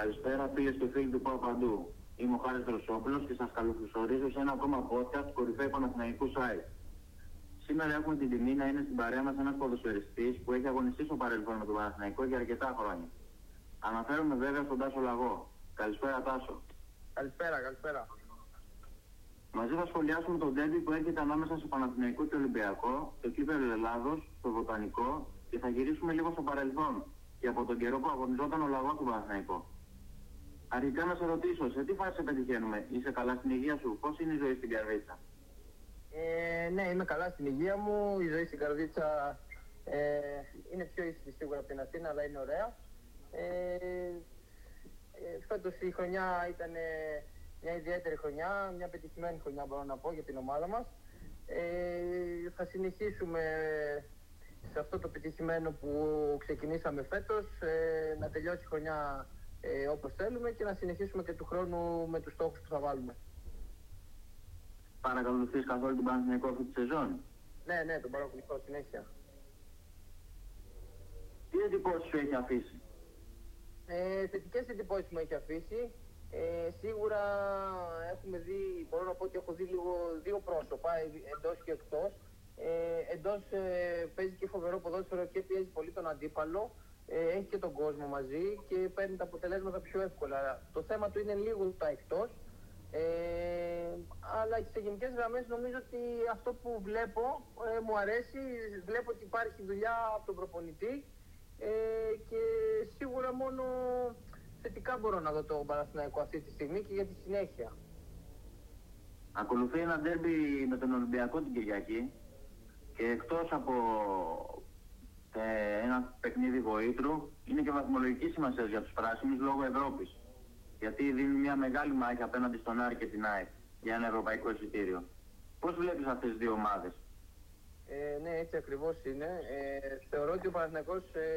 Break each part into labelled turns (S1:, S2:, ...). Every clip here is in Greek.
S1: Καλησπέρα φίλε και φίλοι του Παπαντού. Είμαι ο Χάρης Δροσόπουλος και σας καλωσορίζω σε ένα ακόμα podcast κορυφαίου Παναθηναϊκού site. Σήμερα έχουμε την τιμή να είναι στην παρέα μας ένας ποδοσφαιριστής που έχει αγωνιστεί στο παρελθόν με τον Παναθηναϊκό για αρκετά χρόνια. Αναφέρομαι βέβαια στον Τάσο Λαγό. Καλησπέρα Τάσο.
S2: Καλησπέρα, καλησπέρα.
S1: Μαζί θα σχολιάσουμε τον τέντη που έρχεται ανάμεσα στο Παναθηναϊκό και Ολυμπιακό, το κύπελο Ελλάδος, το Βοτανικό και θα γυρίσουμε λίγο στο παρελθόν και από τον καιρό που αγωνιζόταν ο λαγός του Παναθηναϊκού. Αρχικά να σε ρωτήσω, σε τι φάση πετυχαίνουμε, είσαι καλά στην υγεία σου, πώς είναι η ζωή στην Καρδίτσα;
S2: Ε, ναι, είμαι καλά στην υγεία μου. Η ζωή στην Καρδίτσα ε, είναι πιο ήσυχη σίγουρα από την Αθήνα, αλλά είναι ωραία. Ε, ε, φέτος η χρονιά ήταν ε, μια ιδιαίτερη χρονιά, μια πετυχημένη χρονιά μπορώ να πω για την ομάδα μας. Ε, θα συνεχίσουμε σε αυτό το πετυχημένο που ξεκινήσαμε φέτος, ε, να τελειώσει η χρονιά ε, όπως θέλουμε και να συνεχίσουμε και του χρόνου με τους στόχους που θα βάλουμε.
S1: Παρακολουθείς καθόλου την Παναθηναϊκό αυτή τη σεζόν;
S2: Ναι, ναι, τον παρακολουθώ συνέχεια.
S1: Τι εντυπώσεις σου έχει αφήσει;
S2: Ε, θετικές εντυπώσεις μου έχει αφήσει. Ε, σίγουρα έχουμε δει, μπορώ να πω ότι έχω δει λίγο δύο πρόσωπα, ε, εντός και εκτός. Ε, εντός ε, παίζει και φοβερό ποδόσφαιρο και πιέζει πολύ τον αντίπαλο. Ε, έχει και τον κόσμο μαζί και παίρνει τα αποτελέσματα πιο εύκολα. Το θέμα του είναι λίγο τα εκτός. Ε, αλλά σε γενικές γραμμές νομίζω ότι αυτό που βλέπω ε, μου αρέσει. Βλέπω ότι υπάρχει δουλειά από τον προπονητή ε, και σίγουρα μόνο θετικά μπορώ να δω το Παναθηναϊκό αυτή τη στιγμή και για τη συνέχεια.
S1: Ακολουθεί ένα ντέρμπι με τον Ολυμπιακό την Κυριακή και εκτός από ε, ένας παιχνίδι βοήτρου είναι και βαθμολογική σημασία για τους πράσινους λόγω Ευρώπης. Γιατί δίνει μια μεγάλη μάχη απέναντι στον Άρη και την ΑΕΚ για ένα ευρωπαϊκό εισιτήριο. Πώς βλέπεις αυτές τις δύο ομάδες;
S2: Ε, ναι, έτσι ακριβώς είναι. Ε, θεωρώ ότι ο Παναθηναϊκός ε,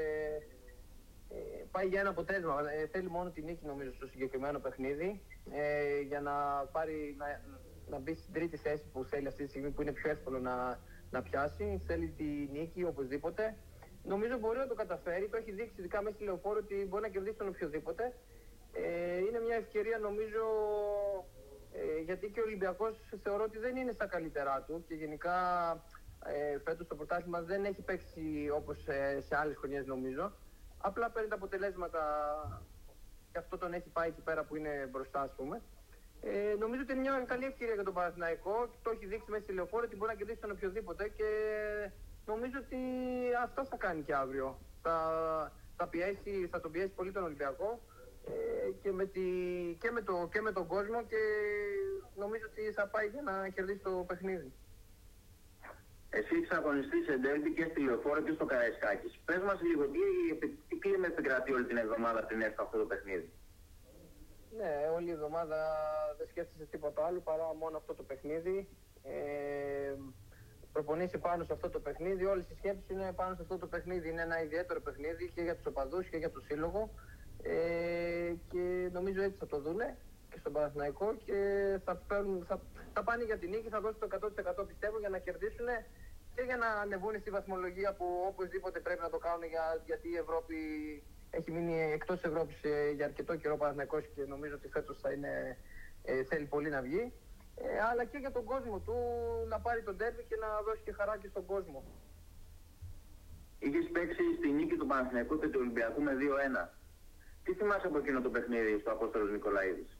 S2: ε, πάει για ένα αποτέλεσμα. Ε, θέλει μόνο την νίκη νομίζω στο συγκεκριμένο παιχνίδι ε, για να, πάρει, να, να μπει στην τρίτη θέση που θέλει αυτή τη στιγμή που είναι πιο εύκολο να, να πιάσει. Θέλει τη νίκη οπωσδήποτε. Νομίζω μπορεί να το καταφέρει. Το έχει δείξει ειδικά μέσα στη λεωφόρο ότι μπορεί να κερδίσει τον οποιοδήποτε. Ε, είναι μια ευκαιρία νομίζω ε, γιατί και ο Ολυμπιακός θεωρώ ότι δεν είναι στα καλύτερά του και γενικά ε, φέτος το πρωτάθλημα δεν έχει παίξει όπως ε, σε άλλες χρονιές νομίζω. Απλά παίρνει τα αποτελέσματα και αυτό τον έχει πάει εκεί πέρα που είναι μπροστά ας πούμε. Ε, νομίζω ότι είναι μια καλή ευκαιρία για τον Παναθηναϊκό. Το έχει δείξει μέσα στη λεωφόρο ότι μπορεί να κερδίσει τον οποιοδήποτε και νομίζω ότι αυτό θα κάνει και αύριο. Θα, θα, πιέσει, θα τον πιέσει πολύ τον Ολυμπιακό ε, και, με τη, και, με το, και με τον κόσμο και νομίζω ότι θα πάει για να κερδίσει το παιχνίδι.
S1: Εσύ είσαι αγωνιστή σε ντέρμπι και στη λεωφόρο και στο Καραϊσκάκης. Πες μας λίγο, τι, τι κλίμα επικρατεί όλη την εβδομάδα πριν έρθει αυτό το παιχνίδι;
S2: Ναι, όλη η εβδομάδα δεν σκέφτεσαι τίποτα άλλο παρά μόνο αυτό το παιχνίδι. Ε, προπονήσει πάνω σε αυτό το παιχνίδι. Όλες οι σκέψεις είναι πάνω σε αυτό το παιχνίδι. Είναι ένα ιδιαίτερο παιχνίδι και για τους οπαδούς και για το σύλλογο. Ε, και νομίζω έτσι θα το δούνε και στον Παναθηναϊκό και θα, παίρνουν, θα, θα πάνε για την νίκη, θα δώσουν το 100% πιστεύω για να κερδίσουν και για να ανεβούν στη βαθμολογία που οπωσδήποτε πρέπει να το κάνουν για, γιατί η Ευρώπη έχει μείνει εκτός Ευρώπης ε, για αρκετό καιρό Παναθηναϊκός και νομίζω ότι φέτος θα είναι, ε, θέλει πολύ να βγει. Ε, αλλά και για τον κόσμο του να πάρει τον τέρμι και να δώσει και χαρά και στον κόσμο.
S1: Είχες παίξει στη νίκη του Παναθηναϊκού και του Ολυμπιακού με 2-1. Τι θυμάσαι από εκείνο το παιχνίδι στο Απόστολος Νικολαίδης;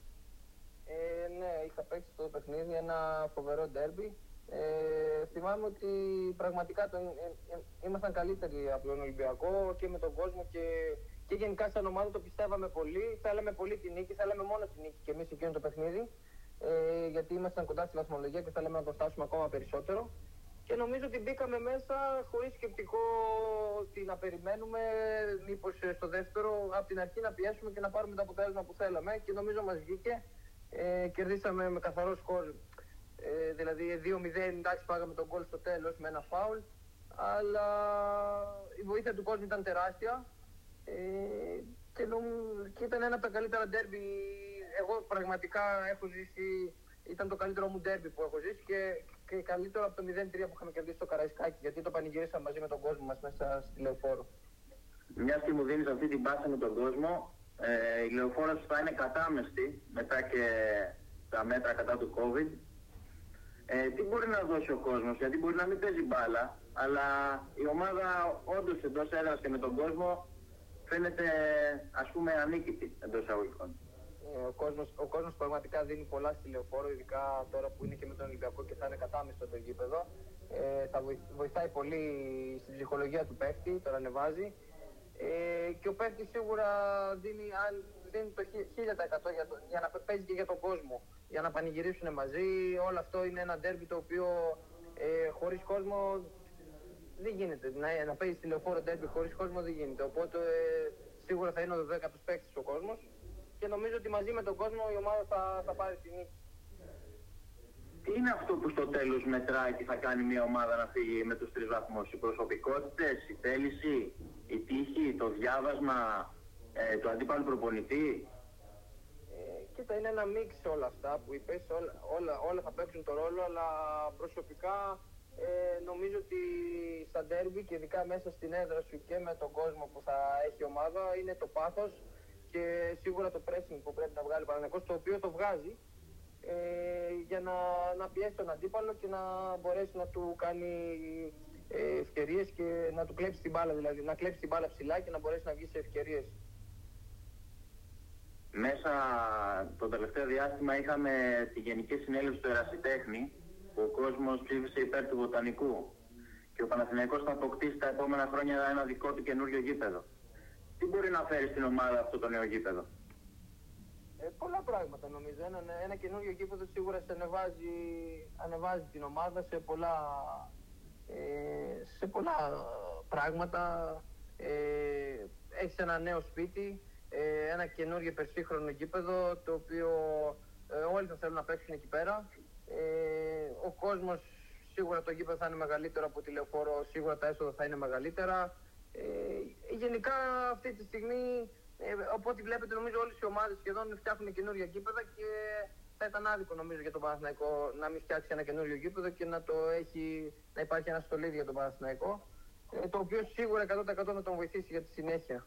S2: Ε, ναι, είχα παίξει το παιχνίδι, ένα φοβερό ντέρμπι. Ε, θυμάμαι ότι πραγματικά τον, ε, ε, ήμασταν καλύτεροι από τον Ολυμπιακό και με τον κόσμο και, και γενικά σαν ομάδα το πιστεύαμε πολύ. Θέλαμε πολύ την νίκη, θέλαμε μόνο την νίκη και εμείς εκείνο το παιχνίδι. Ε, γιατί ήμασταν κοντά στη βαθμολογία και θέλαμε να το φτάσουμε ακόμα περισσότερο. Και νομίζω ότι μπήκαμε μέσα χωρίς σκεπτικό ότι να περιμένουμε μήπως στο δεύτερο από την αρχή να πιέσουμε και να πάρουμε το αποτέλεσμα που θέλαμε και νομίζω μας βγήκε. Ε, κερδίσαμε με καθαρό σκορ, ε, δηλαδή 2-0, εντάξει πάγαμε τον γκολ στο τέλος με ένα φάουλ, αλλά η βοήθεια του κόσμου ήταν τεράστια ε, και, νομ, και ήταν ένα από τα καλύτερα ντέρμπι. Εγώ πραγματικά έχω ζήσει, ήταν το καλύτερο μου ντέρμπι που έχω ζήσει και, και καλύτερο από το 0-3 που είχαμε κερδίσει στο Καραϊσκάκι, γιατί το πανηγυρίσαμε μαζί με τον κόσμο μας μέσα στη λεωφόρο.
S1: Μια και μου δίνεις αυτή την πάσα με τον κόσμο, Ε, η λεωφόρος θα είναι κατάμεστη μετά και τα μέτρα κατά του COVID. Ε, τι μπορεί να δώσει ο κόσμος, γιατί μπορεί να μην παίζει μπάλα, αλλά η ομάδα όντως εντός έδρας και με τον κόσμο φαίνεται ας πούμε ανίκητη εντός αγωγικών.
S2: Ε, ο κόσμος, ο κόσμος πραγματικά δίνει πολλά στη λεωφόρο, ειδικά τώρα που είναι και με τον Ολυμπιακό και θα είναι κατάμεστο το γήπεδο. Ε, θα βοηθάει πολύ στην ψυχολογία του παίχτη, τώρα ανεβάζει. Ε, και ο παίχτης σίγουρα δίνει, αν, δίνει το 1000% για, το, για να παίζει και για τον κόσμο, για να πανηγυρίσουν μαζί. Όλο αυτό είναι ένα ντέρμπι το οποίο ε, χωρίς κόσμο δεν γίνεται. Να, να παίζει τηλεφόρο ντέρμπι χωρίς κόσμο δεν γίνεται. Οπότε ε, σίγουρα θα είναι ο 12ο παίκτης ο κόσμος και νομίζω ότι μαζί με τον κόσμο η ομάδα θα, θα πάρει την νίκη.
S1: Τι είναι αυτό που στο τέλος μετράει και θα κάνει μια ομάδα να φύγει με τους τρεις βαθμούς. Οι προσωπικότητες, η θέληση, η τύχη, το διάβασμα ε, του αντίπαλου προπονητή;
S2: Ε, κοίτα, είναι ένα μίξ όλα αυτά που είπες, όλα, όλα, όλα θα παίξουν το ρόλο, αλλά προσωπικά ε, νομίζω ότι στα ντέρμπι και ειδικά μέσα στην έδρα σου και με τον κόσμο που θα έχει η ομάδα είναι το πάθος και σίγουρα το pressing που πρέπει να βγάλει ο το οποίο το βγάζει ε, για να, να πιέσει τον αντίπαλο και να μπορέσει να του κάνει ε, ευκαιρίες και να του κλέψει την μπάλα, δηλαδή να κλέψει την μπάλα ψηλά και να μπορέσει να βγει σε ευκαιρίες.
S1: Μέσα το τελευταίο διάστημα είχαμε τη Γενική Συνέλευση του Ερασιτέχνη που ο κόσμος ψήφισε υπέρ του Βοτανικού και ο Παναθηναϊκός θα αποκτήσει τα επόμενα χρόνια ένα δικό του καινούριο γήπεδο. Τι μπορεί να φέρει στην ομάδα αυτό το νέο γήπεδο;
S2: Ε, πολλά πράγματα νομίζω. Ένα, ένα καινούριο γήπεδο σίγουρα σε ανεβάζει, ανεβάζει την ομάδα σε πολλά, ε, σε πολλά πράγματα. Ε, έχεις ένα νέο σπίτι, ε, ένα καινούριο υπερσύγχρονο γήπεδο το οποίο ε, όλοι θα θέλουν να παίξουν εκεί πέρα. Ε, ο κόσμος σίγουρα το γήπεδο θα είναι μεγαλύτερο από τηλεφόρο, σίγουρα τα έσοδα θα είναι μεγαλύτερα. Ε, γενικά αυτή τη στιγμή, ε, οπότε βλέπετε νομίζω όλες οι ομάδες σχεδόν φτιάχνουν καινούργια γήπεδα και θα ήταν άδικο νομίζω για τον Παναθηναϊκό να μην φτιάξει ένα καινούριο γήπεδο και να, το έχει, να υπάρχει ένα στολίδι για τον Παναθηναϊκό. Ε, το οποίο σίγουρα 100% θα τον βοηθήσει για τη συνέχεια.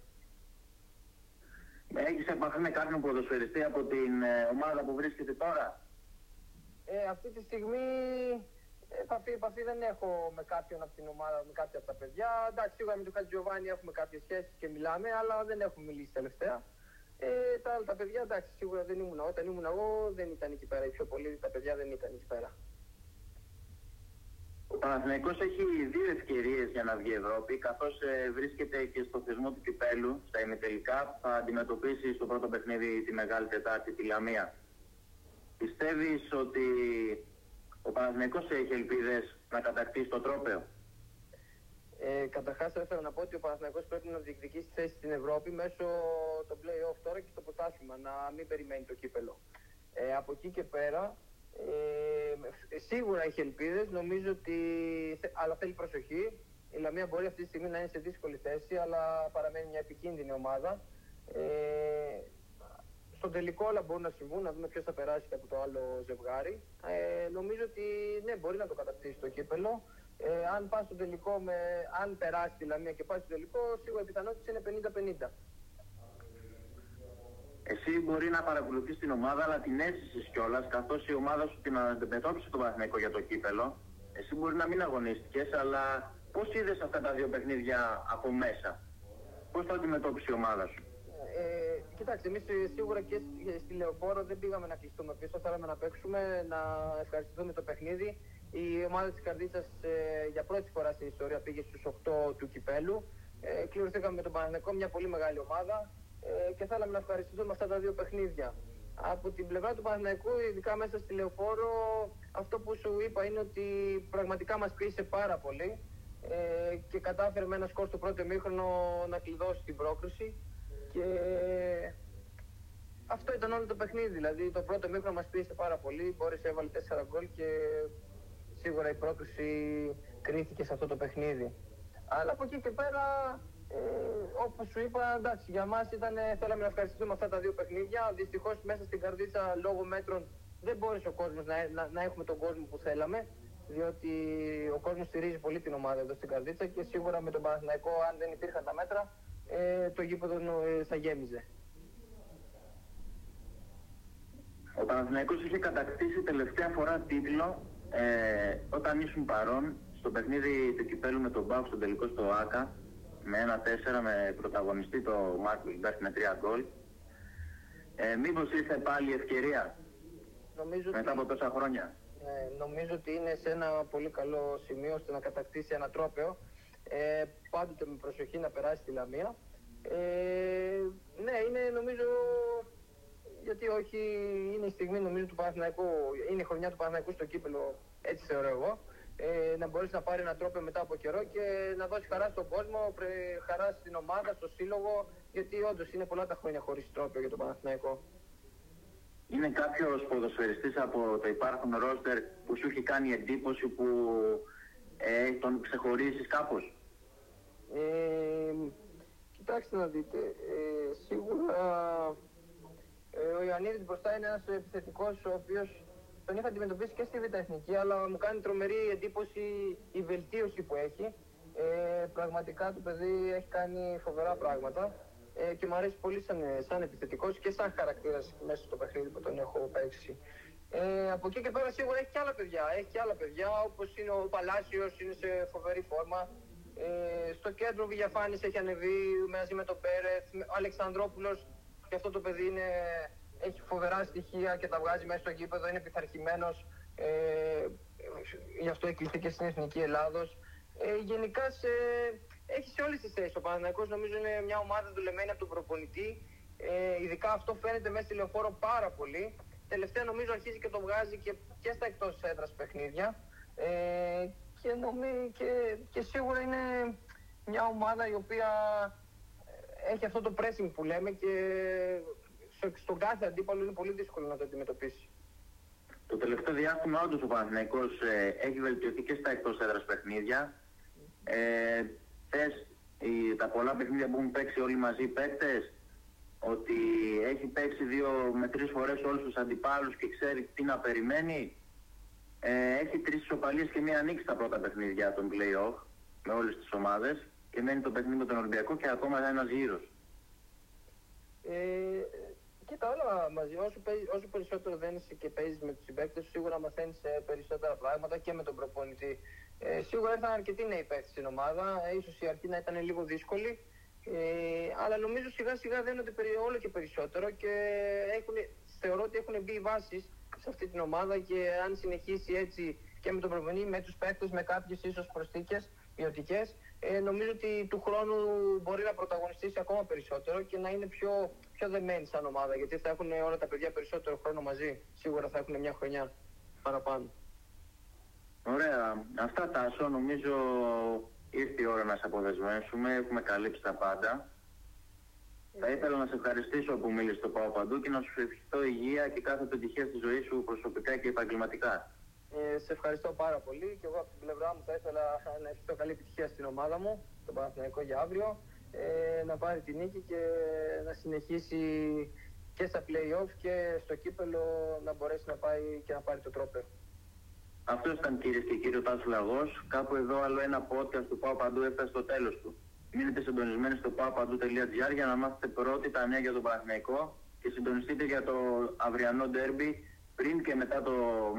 S1: Έχεις επαφή με κάποιον ποδοσφαιριστή από την ε, ομάδα που βρίσκεται τώρα;
S2: Ε, αυτή τη στιγμή επαφή, επαφή δεν έχω με κάποιον από την ομάδα, με κάποια από τα παιδιά. Εντάξει, σίγουρα με τον Χατζιωβάνι έχουμε κάποιες σχέσεις και μιλάμε, αλλά δεν έχουμε μιλήσει τελευταία. Ε, τα άλλα τα παιδιά, εντάξει, σίγουρα δεν ήμουν. Όταν ήμουν εγώ, δεν ήταν εκεί πέρα. Οι πιο πολλοί τα παιδιά δεν ήταν εκεί πέρα.
S1: Ο Παναθηναϊκός έχει δύο ευκαιρίες για να βγει Ευρώπη, καθώς ε, βρίσκεται και στο θεσμό του κυπέλου, στα ημιτελικά, θα αντιμετωπίσει στο πρώτο παιχνίδι τη Μεγάλη Τετάρτη, τη Λαμία. Πιστεύεις ότι ο Παναθηναϊκός έχει ελπίδες να κατακτήσει το τρόπαιο.
S2: Ε, Καταρχάς, θα ήθελα να πω ότι ο Παναθηναϊκός πρέπει να διεκδικήσει θέση στην Ευρώπη μέσω των play-off τώρα και στο πρωτάθλημα, να μην περιμένει το κύπελο. Ε, από εκεί και πέρα, ε, σίγουρα έχει ελπίδες. Νομίζω ότι. αλλά θέλει προσοχή. Η Λαμία μπορεί αυτή τη στιγμή να είναι σε δύσκολη θέση, αλλά παραμένει μια επικίνδυνη ομάδα. Ε, στον τελικό όλα μπορούν να συμβούν, να δούμε ποιος θα περάσει από το άλλο ζευγάρι. Ε, νομίζω ότι ναι, μπορεί να το κατακτήσει το κύπελο. Ε, αν πας στο τελικό, με, αν περάσει τη Λαμία και πάει στο τελικό, σίγουρα οι πιθανότητε είναι 50-50.
S1: Εσύ μπορεί να παρακολουθείς την ομάδα, αλλά την αίσθηση κιόλας, καθώς η ομάδα σου την αντιμετώπισε το Παναθηναϊκό για το κύπελο. Εσύ μπορεί να μην αγωνίστηκες, αλλά πώς είδες αυτά τα δύο παιχνίδια από μέσα, Πώς το αντιμετώπισε η ομάδα σου;
S2: Ε, κοιτάξτε, εμείς σίγουρα και στη Λεωφόρο δεν πήγαμε να κλειστούμε πίσω. Θέλαμε να παίξουμε, να ευχαριστηθούμε το παιχνίδι. Η ομάδα της Καρδίτσα ε, για πρώτη φορά στην ιστορία πήγε στους 8 του κυπέλου. Ε, κληρωθήκαμε με τον Παναγενικό, μια πολύ μεγάλη ομάδα ε, και θέλαμε να ευχαριστηθούμε αυτά τα δύο παιχνίδια. Από την πλευρά του Παναθηναϊκού, ειδικά μέσα στη Λεωφόρο, αυτό που σου είπα είναι ότι πραγματικά μας πίεσε πάρα πολύ ε, και κατάφερε με ένα σκορ στο πρώτο μήχρονο να κλειδώσει την πρόκριση. Και αυτό ήταν όλο το παιχνίδι. Δηλαδή το πρώτο μήχρονο μας πίεσε πάρα πολύ. Μπόρεσε έβαλε 4 γκολ και σίγουρα η πρόκληση κρίθηκε σε αυτό το παιχνίδι. Αλλά από εκεί και πέρα, ε, όπως σου είπα, εντάξει, για μας ήταν, θέλαμε να ευχαριστούμε αυτά τα δύο παιχνίδια. Δυστυχώς μέσα στην καρδίτσα λόγω μέτρων δεν μπόρεσε ο κόσμος να, να, να έχουμε τον κόσμο που θέλαμε. Διότι ο κόσμος στηρίζει πολύ την ομάδα εδώ στην Καρδίτσα και σίγουρα με τον Παναθηναϊκό, αν δεν υπήρχαν τα μέτρα, ε, το γήπεδο ε, θα γέμιζε.
S1: Ο Παναθηναϊκός είχε κατακτήσει τελευταία φορά τίτλο ε, όταν ήσουν παρόν στο παιχνίδι του κυπέλου με τον ΠΑΟΚ στον τελικό στο ΟΑΚΑ με ένα 4 με πρωταγωνιστή το Μάρκους Μπεργκ με 3 γκολ. Ε, μήπως ήρθε πάλι ευκαιρία
S2: νομίζω
S1: μετά
S2: ότι...
S1: από τόσα χρόνια;
S2: Ε, νομίζω ότι είναι σε ένα πολύ καλό σημείο ώστε να κατακτήσει ανατρόπαιο. Ε, πάντοτε με προσοχή να περάσει τη Λαμία. Ε, ναι, είναι νομίζω, γιατί όχι, είναι η στιγμή νομίζω του Παναθηναϊκού, είναι η χρονιά του Παναθηναϊκού στο κύπελο, έτσι θεωρώ εγώ. Ε, να μπορέσει να πάρει ένα τρόπο μετά από καιρό και να δώσει χαρά στον κόσμο, πρε- χαρά στην ομάδα, στο σύλλογο, γιατί όντως είναι πολλά τα χρόνια χωρίς τρόπαιο για τον Παναθηναϊκό.
S1: Είναι κάποιος ποδοσφαιριστής από το υπάρχον ρόστερ που σου έχει κάνει εντύπωση που ε, τον ξεχωρίζεις κάπως;
S2: Ε, κοιτάξτε να δείτε, ε, σίγουρα ε, ο Ιωαννίδης μπροστά είναι ένας επιθετικός ο οποίος τον είχα αντιμετωπίσει και στη Β' Εθνική, αλλά μου κάνει τρομερή εντύπωση η βελτίωση που έχει. Ε, πραγματικά το παιδί έχει κάνει φοβερά πράγματα ε, και μου αρέσει πολύ σαν, σαν επιθετικός και σαν χαρακτήρας μέσα στο παιχνίδι που τον έχω παίξει. Ε, από εκεί και πέρα σίγουρα έχει και άλλα παιδιά. Έχει και άλλα παιδιά όπως είναι ο Παλάσιος, είναι σε φοβερή φόρμα. Ε, στο κέντρο ο Βηγιαφάνης έχει ανεβεί μαζί με τον Πέρεθ. Ο Αλεξανδρόπουλος και αυτό το παιδί είναι, έχει φοβερά στοιχεία και τα βγάζει μέσα στο γήπεδο, είναι πειθαρχημένος. Ε, γι' αυτό εκλήθηκε στην Εθνική Ελλάδος. Ε, γενικά σε, έχει σε όλες τις θέσεις. Ο Παναθηναϊκός νομίζω είναι μια ομάδα δουλεμένη από τον προπονητή. Ε, ειδικά αυτό φαίνεται μέσα στη λεωφόρο πάρα πολύ. Τελευταία νομίζω αρχίζει και το βγάζει και, και στα εκτός έδρας παιχνίδια. Ε, και, νομί, και, και σίγουρα είναι μια ομάδα η οποία ε, έχει αυτό το pressing που λέμε και στο, στον κάθε αντίπαλο είναι πολύ δύσκολο να το αντιμετωπίσει.
S1: Το τελευταίο διάστημα όντως ο Παναθηναϊκός ε, έχει βελτιωθεί και στα εκτός έδρας παιχνίδια. Ε, θες οι, τα πολλά παιχνίδια που έχουν παίξει όλοι μαζί οι παίκτες ότι έχει παίξει δύο με τρεις φορές όλους τους αντιπάλους και ξέρει τι να περιμένει; Ε, έχει τρεις ισοπαλίες και μία νίκη στα πρώτα παιχνίδια των play-off με όλες τις ομάδες και μένει το παιχνίδι με τον Ολυμπιακό και ακόμα ένας γύρος.
S2: Ε, κοίτα, όλα μαζί. Όσο, παίζεις- όσο περισσότερο δένεσαι και παίζεις με τους συμπαίκτες, σίγουρα μαθαίνεις περισσότερα πράγματα και με τον προπονητή. Ε, σίγουρα ήρθαν αρκετοί νέοι παίκτες στην ομάδα. Ε, ίσως η αρχή να ήταν λίγο δύσκολη. Ε, αλλά νομίζω σιγά σιγά δένονται περι- όλο και περισσότερο και έχουν, θεωρώ ότι έχουν μπει οι βάσεις σε αυτή την ομάδα και αν συνεχίσει έτσι και με τον προπονητή, με τους παίκτες, με κάποιες ίσως προσθήκες ποιοτικές, ε, νομίζω ότι του χρόνου μπορεί να πρωταγωνιστήσει ακόμα περισσότερο και να είναι πιο, πιο δεμένη σαν ομάδα. Γιατί θα έχουν όλα τα παιδιά περισσότερο χρόνο μαζί. Σίγουρα θα έχουν μια χρονιά παραπάνω.
S1: Ωραία. Αυτά Τάσο. Νομίζω ήρθε η ώρα να σε αποδεσμεύσουμε. Έχουμε καλύψει τα πάντα. Θα ήθελα να σε ευχαριστήσω που μίλησες στο Πάω Παντού και να σου ευχηθώ υγεία και κάθε επιτυχία στη ζωή σου προσωπικά και επαγγελματικά.
S2: Ε, σε ευχαριστώ πάρα πολύ και εγώ από την πλευρά μου θα ήθελα να ευχηθώ καλή επιτυχία στην ομάδα μου, τον Παναθηναϊκό για αύριο, ε, να πάρει τη νίκη και να συνεχίσει και στα play-off και στο κύπελο να μπορέσει να πάει και να πάρει το τρόπαιο.
S1: Αυτός ήταν κυρίε και κύριοι ο Τάσος Λαγός. Κάπου εδώ άλλο ένα podcast του Πάω Παντού έφτασε στο τέλος του. Μείνετε συντονισμένοι στο paopandou.gr για να μάθετε πρώτοι τα νέα για τον Παναθηναϊκό και συντονιστείτε για το αυριανό ντέρμπι πριν και μετά το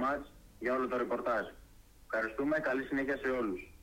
S1: match για όλο το ρεπορτάζ. Ευχαριστούμε. Καλή συνέχεια σε όλους.